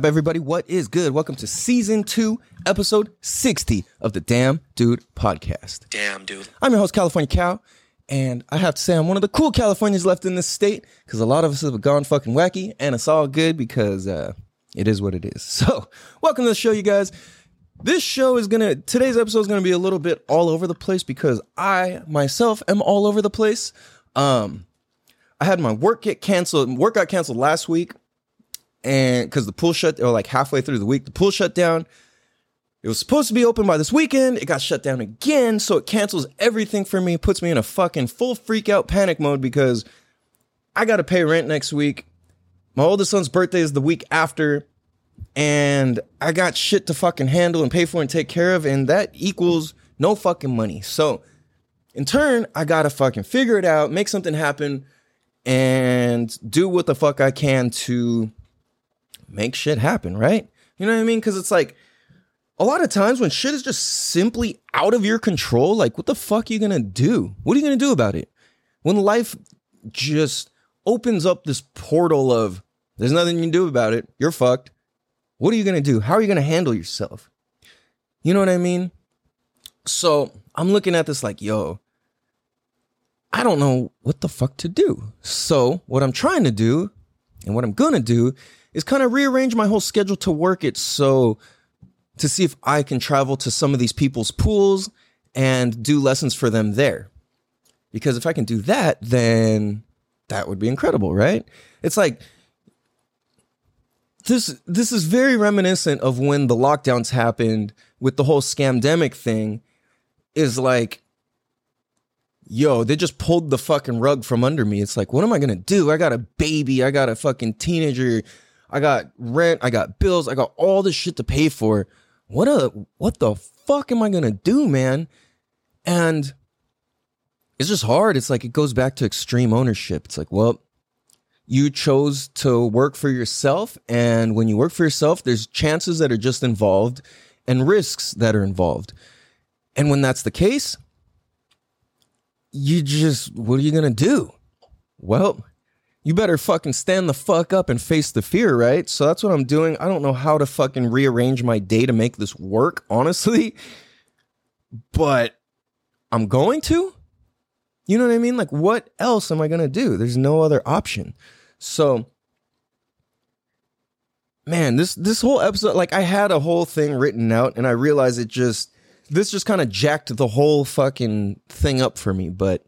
up, everybody? What is good? Welcome to season two, episode 60 of the Damn Dude podcast. Damn, dude. I'm your host, California Cal, and I have to say I'm one of the cool Californians left in this state because a lot of us have gone fucking wacky, and it's all good because uh, it is what it is. So, welcome to the show, you guys. This show is gonna, today's episode is gonna be a little bit all over the place because I myself am all over the place. Um, I had my work get canceled. Work got canceled last week, and because the pool shut, or like halfway through the week, the pool shut down. It was supposed to be open by this weekend. It got shut down again, so it cancels everything for me. Puts me in a fucking full freak out panic mode because I got to pay rent next week. My oldest son's birthday is the week after, and I got shit to fucking handle and pay for and take care of, and that equals no fucking money. So, in turn, I gotta fucking figure it out, make something happen, and do what the fuck I can to make shit happen, right? You know what I mean? Because it's like a lot of times when shit is just simply out of your control, like what the fuck are you gonna do? What are you gonna do about it? When life just opens up this portal of there's nothing you can do about it, you're fucked. What are you gonna do? How are you gonna handle yourself? You know what I mean? So I'm looking at this like, yo, I don't know what the fuck to do. So what I'm trying to do and what I'm gonna do is kind of rearrange my whole schedule to work it so to see if I can travel to some of these people's pools and do lessons for them there. Because if I can do that, then that would be incredible, right? It's like this this is very reminiscent of when the lockdowns happened with the whole scamdemic thing is like yo, they just pulled the fucking rug from under me. It's like, what am I gonna do? I got a baby, I got a fucking teenager, I got rent, I got bills, I got all this shit to pay for. What a what the fuck am I gonna do, man? And it's just hard. It's like it goes back to extreme ownership. It's like, well, you chose to work for yourself, and when you work for yourself, there's chances that are just involved and risks that are involved. And when that's the case, you just what are you gonna do? Well, you better fucking stand the fuck up and face the fear, right? So that's what I'm doing. I don't know how to fucking rearrange my day to make this work, honestly, but I'm going to. You know what I mean? Like, what else am I gonna do? There's no other option. So, man, this this whole episode, like, I had a whole thing written out, and I realized it just this just kind of jacked the whole fucking thing up for me. But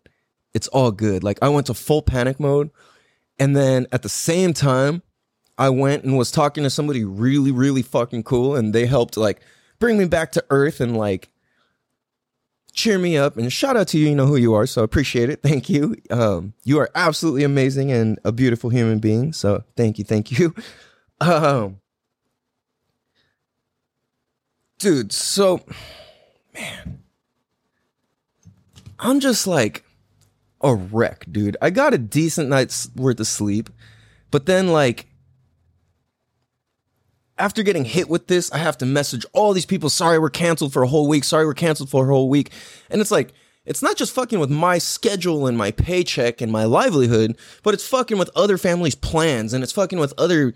it's all good. Like, I went to full panic mode and then at the same time, I went and was talking to somebody really, really fucking cool, and they helped like bring me back to earth and like cheer me up. And shout out to you, you know who you are, so appreciate it. Thank you. Um, you are absolutely amazing and a beautiful human being. So thank you, thank you. Um, dude, so man, I'm just like a wreck, dude. I got a decent night's worth of sleep, but then like after getting hit with this, I have to message all these people, sorry we're canceled for a whole week, sorry we're canceled for a whole week. And it's like it's not just fucking with my schedule and my paycheck and my livelihood, but it's fucking with other families' plans and it's fucking with other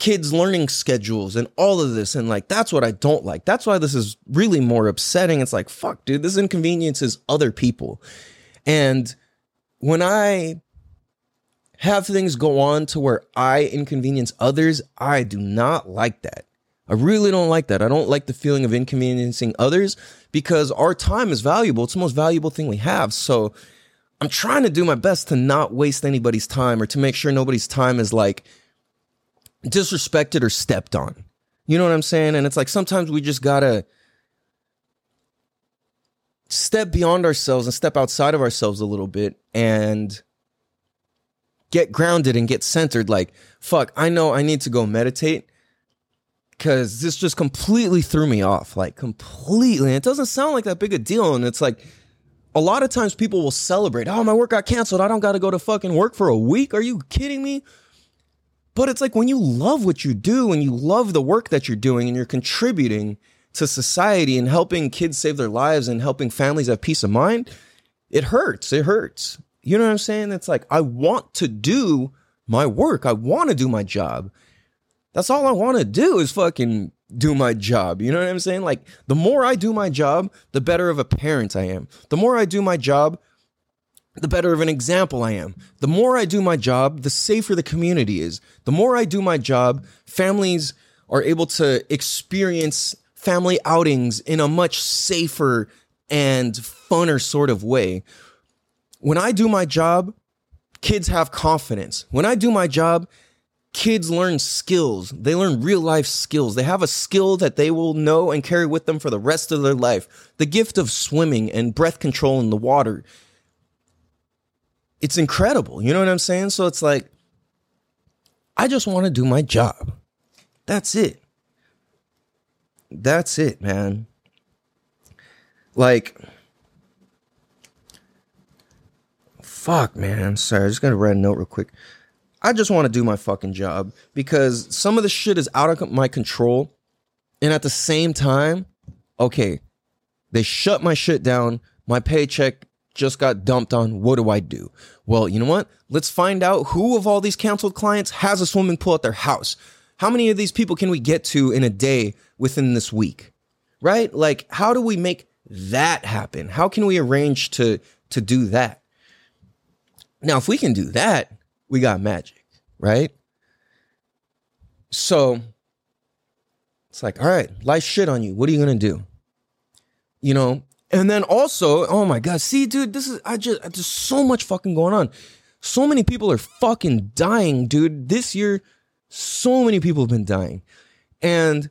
kids' learning schedules and all of this. And like, that's what I don't like. That's why this is really more upsetting. It's like, fuck, dude, this inconveniences other people. And when I have things go on to where I inconvenience others, I do not like that. I really don't like that. I don't like the feeling of inconveniencing others because our time is valuable. It's the most valuable thing we have. So I'm trying to do my best to not waste anybody's time or to make sure nobody's time is like disrespected or stepped on. You know what I'm saying? And it's like sometimes we just gotta step beyond ourselves and step outside of ourselves a little bit and get grounded and get centered. Like, fuck, I know I need to go meditate because this just completely threw me off. Like, completely. it doesn't sound like that big a deal. And it's like, a lot of times people will celebrate, oh, my work got canceled. I don't got to go to fucking work for a week. Are you kidding me? But it's like when you love what you do and you love the work that you're doing and you're contributing to society and helping kids save their lives and helping families have peace of mind, it hurts. It hurts. You know what I'm saying? It's like, I want to do my work, I want to do my job. That's all I want to do is fucking do my job. You know what I'm saying? Like the more I do my job, the better of a parent I am. The more I do my job, the better of an example I am. The more I do my job, the safer the community is. The more I do my job, families are able to experience family outings in a much safer and funner sort of way. When I do my job, kids have confidence. When I do my job, kids learn skills. They learn real life skills. They have a skill that they will know and carry with them for the rest of their life. The gift of swimming and breath control in the water. It's incredible. You know what I'm saying? So it's like, I just want to do my job. That's it. That's it, man. Like, fuck, man. Sorry, I just gotta write a note real quick. I just want to do my fucking job because some of the shit is out of my control. And at the same time, okay, they shut my shit down. My paycheck just got dumped on. What do I do? Well, you know what? Let's find out who of all these canceled clients has a swimming pool at their house. How many of these people can we get to in a day within this week? Right? Like, how do we make that happen? How can we arrange to to do that? Now, if we can do that, we got magic, right? So it's like, all right, life shit on you. What are you gonna do? You know, and then also, oh my god, see, dude, this is I just there's so much fucking going on. So many people are fucking dying, dude. This year, so many people have been dying. And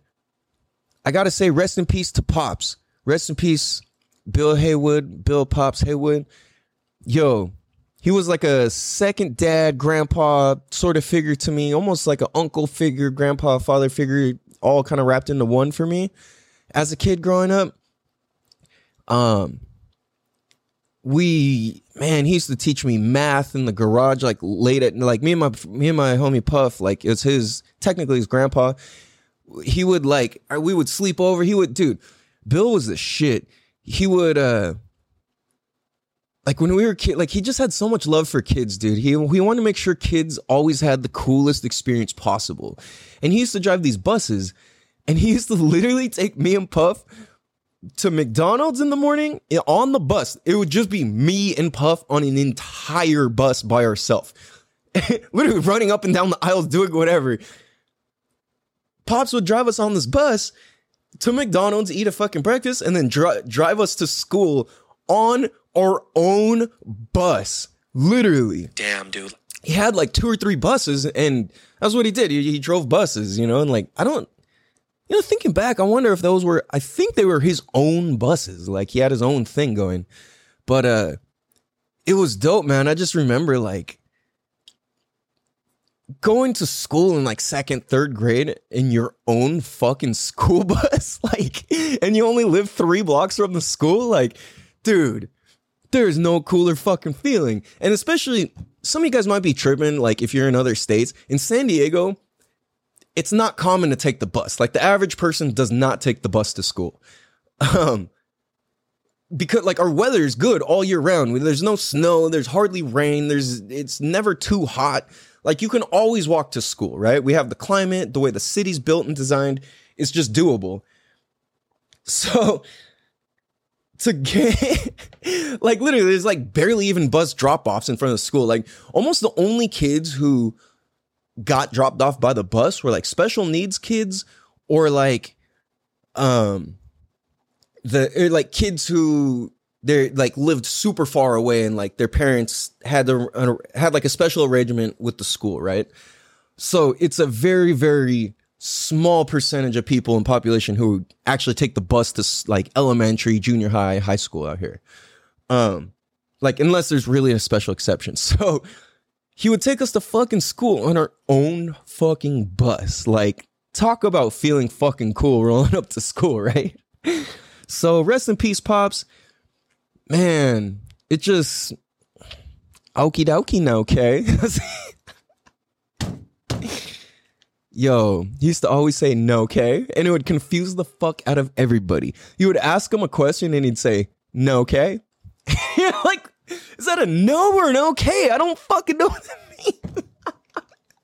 I gotta say, rest in peace to Pops. Rest in peace, Bill Haywood, Bill Pops Haywood. Yo, he was like a second dad, grandpa sort of figure to me, almost like an uncle figure, grandpa, father figure, all kind of wrapped into one for me as a kid growing up. Um, we man, he used to teach me math in the garage, like late at like me and my me and my homie Puff, like it's his technically his grandpa. He would like we would sleep over. He would, dude. Bill was the shit. He would uh like when we were kid, like he just had so much love for kids, dude. He he wanted to make sure kids always had the coolest experience possible. And he used to drive these buses, and he used to literally take me and Puff to McDonald's in the morning on the bus. It would just be me and Puff on an entire bus by ourselves. literally running up and down the aisles, doing whatever. Pops would drive us on this bus to McDonald's, eat a fucking breakfast, and then dri- drive us to school on our own bus. Literally. Damn, dude. He had like two or three buses, and that's what he did. He, he drove buses, you know, and like, I don't, you know, thinking back, I wonder if those were, I think they were his own buses. Like he had his own thing going. But uh it was dope, man. I just remember like going to school in like second, third grade in your own fucking school bus. like, and you only live three blocks from the school. Like, dude, there's no cooler fucking feeling. And especially some of you guys might be tripping, like if you're in other states. In San Diego, it's not common to take the bus. Like the average person does not take the bus to school. Um, because like our weather is good all year round. There's no snow, there's hardly rain, there's it's never too hot. Like you can always walk to school, right? We have the climate, the way the city's built and designed, it's just doable. So to get like literally there's like barely even bus drop-offs in front of the school. Like almost the only kids who got dropped off by the bus were like special needs kids or like um the or like kids who they're like lived super far away and like their parents had the uh, had like a special arrangement with the school right? So it's a very very small percentage of people in population who actually take the bus to like elementary junior high high school out here. Um like unless there's really a special exception. So he would take us to fucking school on our own fucking bus. Like, talk about feeling fucking cool rolling up to school, right? So, rest in peace, Pops. Man, it just. Okie dokie now, okay? Yo, he used to always say no, okay? And it would confuse the fuck out of everybody. You would ask him a question and he'd say, no, okay? like, is that a no or an okay? I don't fucking know what that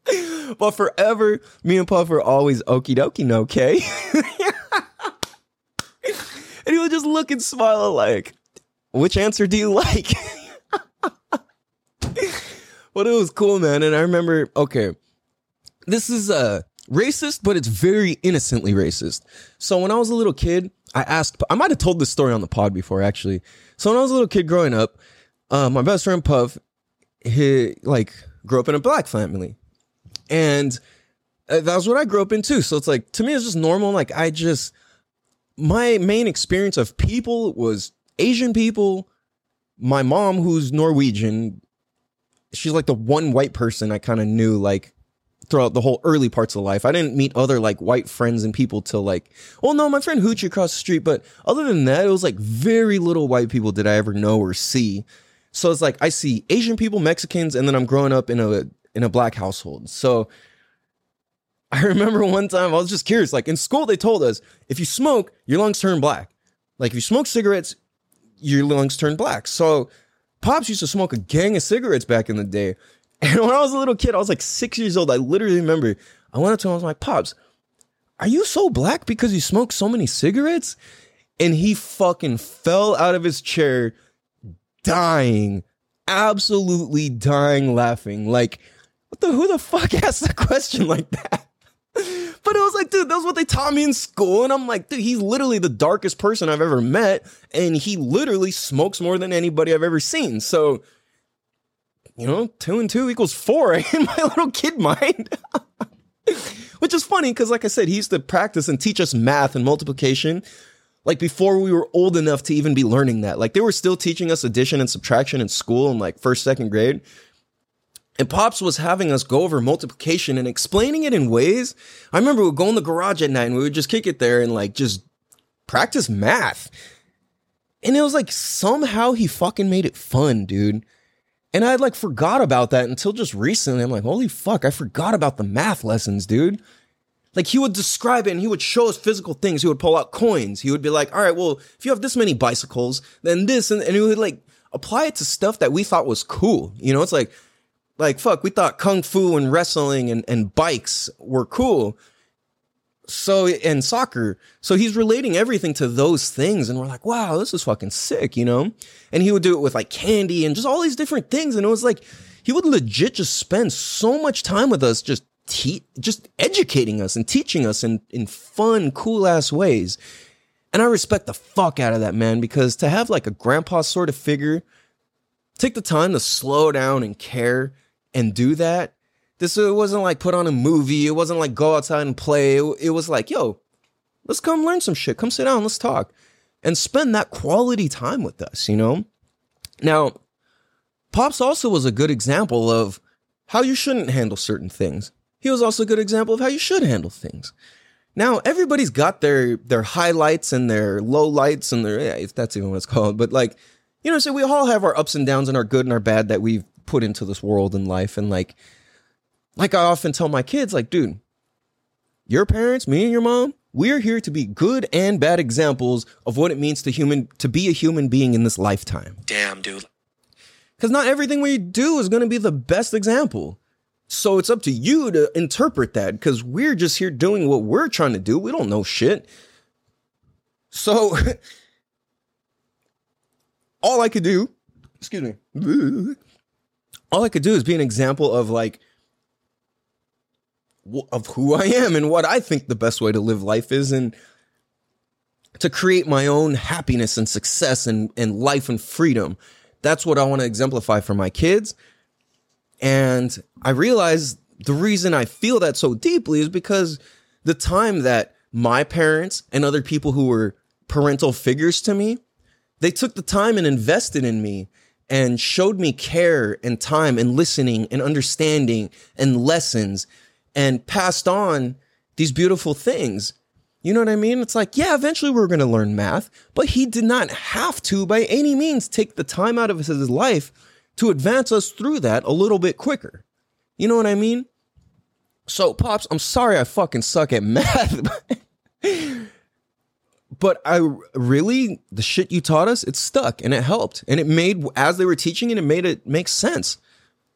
means. but forever, me and Puff were always okie dokie no okay. and he would just look and smile like, which answer do you like? but it was cool, man. And I remember, okay, this is uh racist, but it's very innocently racist. So when I was a little kid, I asked, I might have told this story on the pod before, actually. So when I was a little kid growing up, uh, my best friend Puff, he like grew up in a black family, and uh, that was what I grew up in too. So it's like to me, it's just normal. Like I just my main experience of people was Asian people. My mom, who's Norwegian, she's like the one white person I kind of knew like throughout the whole early parts of life. I didn't meet other like white friends and people till like, well, no, my friend Hoochie across the street, but other than that, it was like very little white people did I ever know or see. So it's like I see Asian people, Mexicans, and then I'm growing up in a in a black household. So I remember one time I was just curious. Like in school, they told us if you smoke, your lungs turn black. Like if you smoke cigarettes, your lungs turn black. So Pops used to smoke a gang of cigarettes back in the day. And when I was a little kid, I was like six years old. I literally remember I went up to him, I was like, Pops, are you so black because you smoke so many cigarettes? And he fucking fell out of his chair, dying, absolutely dying laughing. Like, what the, who the fuck asked a question like that? But it was like, dude, that's what they taught me in school. And I'm like, dude, he's literally the darkest person I've ever met. And he literally smokes more than anybody I've ever seen. So, you know, two and two equals four in my little kid mind. Which is funny because, like I said, he used to practice and teach us math and multiplication like before we were old enough to even be learning that. Like they were still teaching us addition and subtraction in school in like first, second grade. And Pops was having us go over multiplication and explaining it in ways. I remember we would go in the garage at night and we would just kick it there and like just practice math. And it was like somehow he fucking made it fun, dude. And I had like forgot about that until just recently. I'm like, holy fuck, I forgot about the math lessons, dude. Like he would describe it and he would show us physical things. He would pull out coins. He would be like, all right, well, if you have this many bicycles, then this, and, and he would like apply it to stuff that we thought was cool. You know, it's like, like fuck, we thought kung fu and wrestling and, and bikes were cool. So and soccer. So he's relating everything to those things, and we're like, wow, this is fucking sick, you know? And he would do it with like candy and just all these different things. And it was like he would legit just spend so much time with us just te- just educating us and teaching us in, in fun, cool ass ways. And I respect the fuck out of that man because to have like a grandpa sort of figure, take the time to slow down and care and do that. This it wasn't like put on a movie. It wasn't like go outside and play. It, it was like, yo, let's come learn some shit. Come sit down, let's talk. And spend that quality time with us, you know? Now, Pops also was a good example of how you shouldn't handle certain things. He was also a good example of how you should handle things. Now, everybody's got their their highlights and their low lights and their yeah, if that's even what it's called, but like, you know, so we all have our ups and downs and our good and our bad that we've put into this world and life. And like, like I often tell my kids, like, dude, your parents, me and your mom, we're here to be good and bad examples of what it means to human to be a human being in this lifetime. Damn, dude. Because not everything we do is going to be the best example. So it's up to you to interpret that because we're just here doing what we're trying to do. We don't know shit. So all I could do, excuse me, all I could do is be an example of like of who I am and what I think the best way to live life is and to create my own happiness and success and, and life and freedom. That's what I want to exemplify for my kids. And I realize the reason I feel that so deeply is because the time that my parents and other people who were parental figures to me, they took the time and invested in me and showed me care and time and listening and understanding and lessons and passed on these beautiful things. You know what I mean? It's like, yeah, eventually we we're going to learn math, but he did not have to by any means take the time out of his life to advance us through that a little bit quicker. You know what I mean? So, Pops, I'm sorry I fucking suck at math. but I really, the shit you taught us, it stuck and it helped. And it made, as they were teaching it, it made it make sense.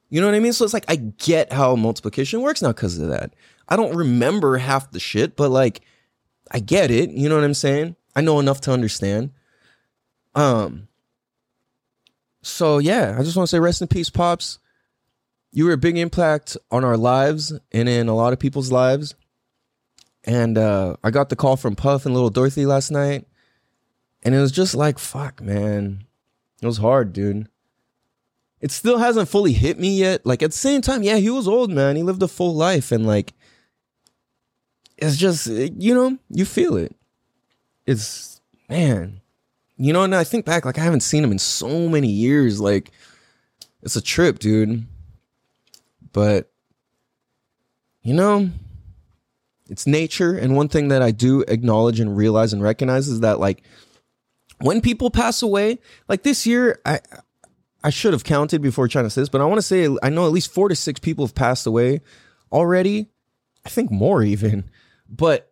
You know what I mean? So it's like I get how multiplication works now because of that. I don't remember half the shit, but like I get it. You know what I'm saying? I know enough to understand. Um. So yeah, I just want to say rest in peace, pops. You were a big impact on our lives and in a lot of people's lives. And uh, I got the call from Puff and Little Dorothy last night, and it was just like, fuck, man, it was hard, dude. It still hasn't fully hit me yet. Like at the same time, yeah, he was old, man. He lived a full life, and like, it's just you know, you feel it. It's man, you know. And I think back, like I haven't seen him in so many years. Like, it's a trip, dude. But you know, it's nature. And one thing that I do acknowledge and realize and recognize is that like when people pass away, like this year, I I should have counted before trying to say this, but I want to say I know at least four to six people have passed away already. I think more even. But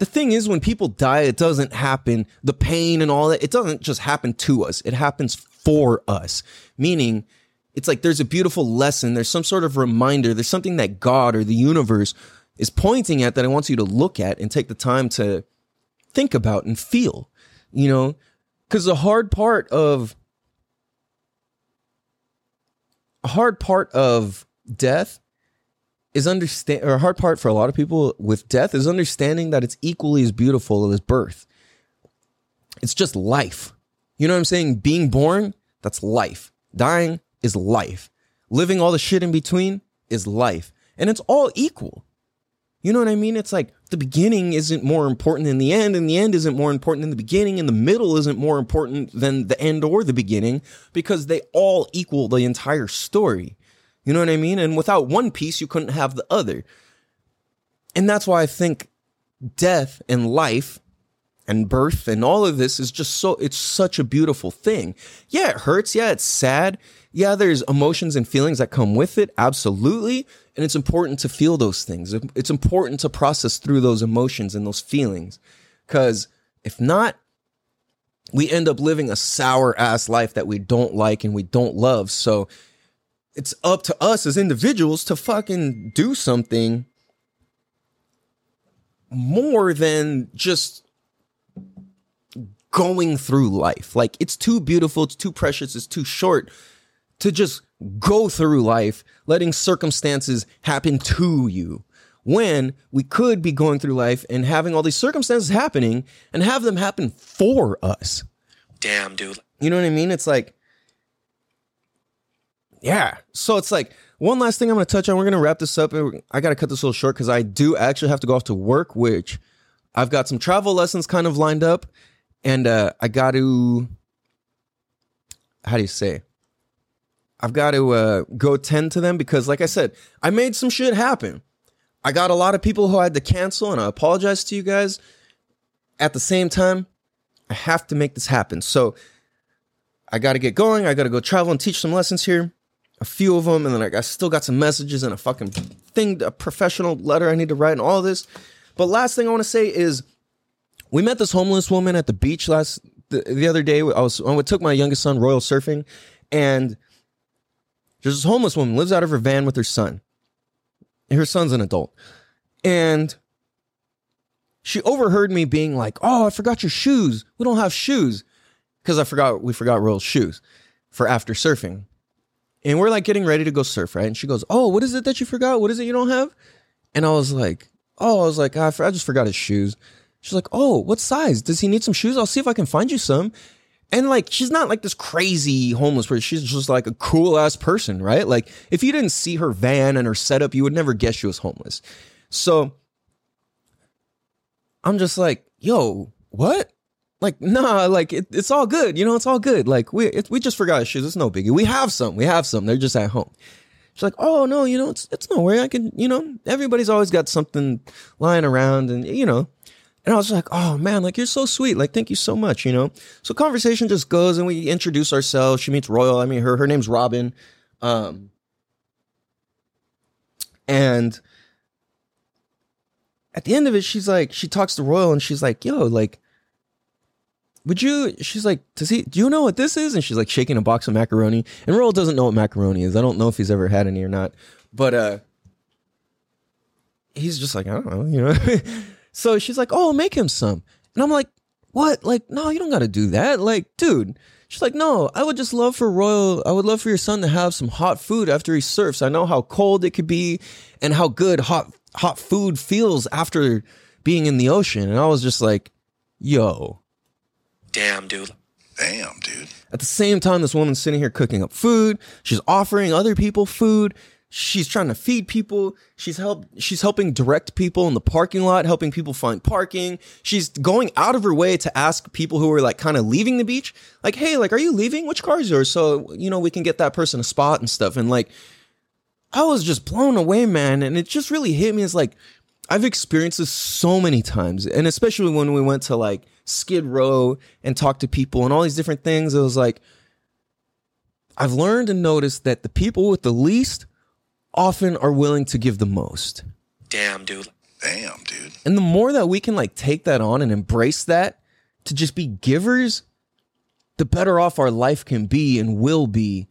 the thing is, when people die, it doesn't happen. The pain and all that, it doesn't just happen to us. It happens for us. Meaning, it's like there's a beautiful lesson. There's some sort of reminder. There's something that God or the universe is pointing at that I want you to look at and take the time to think about and feel, you know, because the hard part of a hard part of death is understand or a hard part for a lot of people with death is understanding that it's equally as beautiful as birth. It's just life. You know what I'm saying? Being born, that's life. Dying is life. Living all the shit in between is life. And it's all equal. You know what I mean? It's like the beginning isn't more important than the end, and the end isn't more important than the beginning, and the middle isn't more important than the end or the beginning because they all equal the entire story. You know what I mean? And without one piece, you couldn't have the other. And that's why I think death and life and birth and all of this is just so, it's such a beautiful thing. Yeah, it hurts. Yeah, it's sad. Yeah, there's emotions and feelings that come with it. Absolutely. And it's important to feel those things. It's important to process through those emotions and those feelings. Because if not, we end up living a sour ass life that we don't like and we don't love. So it's up to us as individuals to fucking do something more than just going through life. Like it's too beautiful, it's too precious, it's too short to just go through life letting circumstances happen to you when we could be going through life and having all these circumstances happening and have them happen for us. Damn, dude. You know what I mean? It's like, yeah. So it's like, one last thing I'm going to touch on. We're going to wrap this up. I got to cut this a little short because I do actually have to go off to work, which I've got some travel lessons kind of lined up. And uh, I got to, how do you say? I've got to uh, go tend to them because, like I said, I made some shit happen. I got a lot of people who I had to cancel, and I apologize to you guys. At the same time, I have to make this happen. So I got to get going. I got to go travel and teach some lessons here, a few of them, and then I still got some messages and a fucking thing, a professional letter I need to write, and all this. But last thing I want to say is, we met this homeless woman at the beach last the, the other day. I was I took my youngest son royal surfing, and there's this homeless woman lives out of her van with her son. Her son's an adult. And she overheard me being like, "Oh, I forgot your shoes. We don't have shoes." Cuz I forgot we forgot Royal's shoes for after surfing. And we're like getting ready to go surf, right? And she goes, "Oh, what is it that you forgot? What is it you don't have?" And I was like, "Oh, I was like, I, I just forgot his shoes." She's like, "Oh, what size? Does he need some shoes? I'll see if I can find you some." And like, she's not like this crazy homeless person. She's just like a cool ass person, right? Like, if you didn't see her van and her setup, you would never guess she was homeless. So I'm just like, yo, what? Like, nah, like it, it's all good. You know, it's all good. Like we it, we just forgot shoes. It's no biggie. We have some. We have some. They're just at home. She's like, oh no, you know, it's it's no way. I can, you know, everybody's always got something lying around, and you know, and I was like, oh man, like you're so sweet. Like, thank you so much, you know? So conversation just goes and we introduce ourselves. She meets Royal. I mean, her, her name's Robin. Um, and at the end of it, she's like, she talks to Royal and she's like, yo, like, would you she's like does he do you know what this is? And she's like shaking a box of macaroni. And Royal doesn't know what macaroni is. I don't know if he's ever had any or not. But uh he's just like i don't know you know. So she's like oh make him some. And i'm like what? Like no you don't gotta do that. Like dude. She's like no i would just love for royal i would love for your son to have some hot food after he surfs. I know how cold it could be and how good hot hot food feels after being in the ocean. And i was just like yo Damn, dude. Damn, dude. At the same time, this woman's sitting here cooking up food. She's offering other people food. She's trying to feed people. She's help. She's helping direct people in the parking lot, helping people find parking. She's going out of her way to ask people who are like kind of leaving the beach, like, "Hey, like, are you leaving? Which car is yours? So you know we can get that person a spot and stuff." And like, I was just blown away, man. And it just really hit me as like, I've experienced this so many times, and especially when we went to like Skid Row and talked to people and all these different things. It was like I've learned and noticed that the people with the least often are willing to give the most. Damn, dude. Damn, dude. And the more that we can like take that on and embrace that to just be givers, the better off our life can be and will be.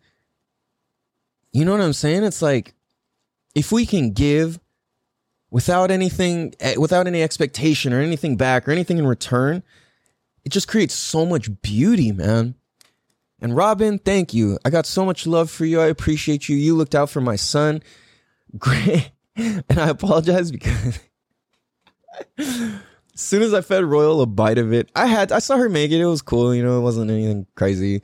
You know what I'm saying? It's like if we can give without anything eh, without any expectation or anything back or anything in return it just creates so much beauty man. And robin thank you. I got so much love for you. I appreciate you. You looked out for my son. Great. And i apologize because as soon as i fed royal a bite of it i had i saw her make it. It was cool you know it wasn't anything crazy.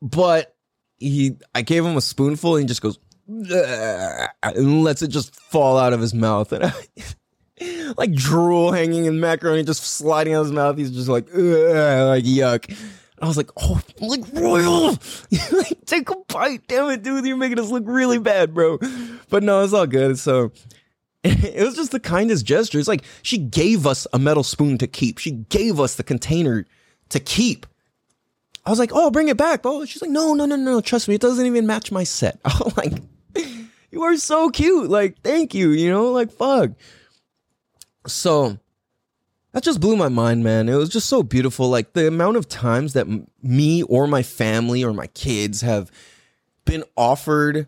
But he i gave him a spoonful and he just goes and lets it just fall out of his mouth. And I, like drool hanging in macaroni just sliding out of his mouth. He's just like like yuck. I was like oh I'm like royal like take a bite damn it dude. You're making us look really bad bro. But no it's all good. So it was just the kindest gesture. It's like she gave us a metal spoon to keep. She gave us the container to keep. I was like, oh, bring it back. Oh, she's like, no, no, no, no. Trust me, it doesn't even match my set. I'm like, you are so cute. Like, thank you. You know, like, fuck. So that just blew my mind, man. It was just so beautiful. Like the amount of times that m- me or my family or my kids have been offered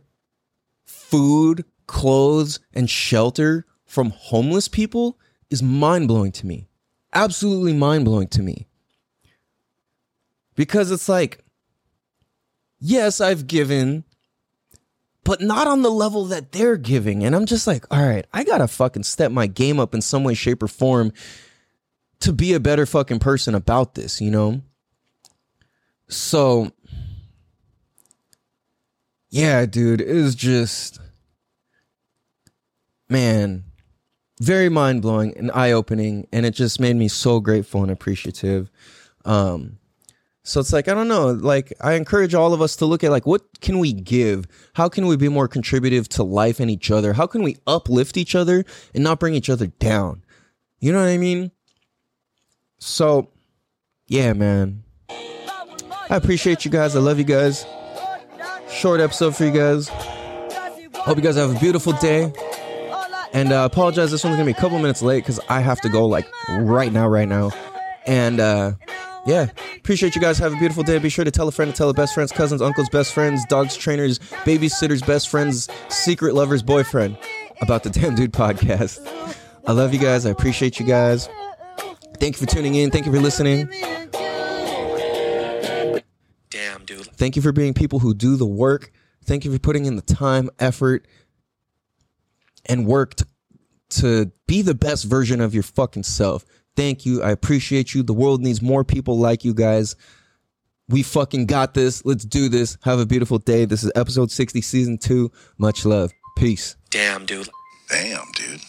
food, clothes, and shelter from homeless people is mind blowing to me. Absolutely mind blowing to me. Because it's like, yes, I've given, but not on the level that they're giving. And I'm just like, all right, I gotta fucking step my game up in some way, shape, or form to be a better fucking person about this, you know? So, yeah, dude, it was just, man, very mind blowing and eye opening. And it just made me so grateful and appreciative. Um, so it's like I don't know, like I encourage all of us to look at like what can we give? How can we be more contributive to life and each other? How can we uplift each other and not bring each other down? You know what I mean? So yeah, man. I appreciate you guys. I love you guys. Short episode for you guys. Hope you guys have a beautiful day. And uh, apologize, this one's gonna be a couple minutes late because I have to go like right now, right now. And uh, yeah, appreciate you guys. Have a beautiful day. Be sure to tell a friend to tell a best friends, cousins, uncles, best friends, dogs, trainers, babysitters, best friends, secret lovers, boyfriend about the Damn Dude podcast. I love you guys. I appreciate you guys. Thank you for tuning in. Thank you for listening. Damn, dude. Thank you for being people who do the work. Thank you for putting in the time, effort, and work to, to be the best version of your fucking self. Thank you. I appreciate you. The world needs more people like you guys. We fucking got this. Let's do this. Have a beautiful day. This is episode 60, season two. Much love. Peace. Damn, dude. Damn, dude.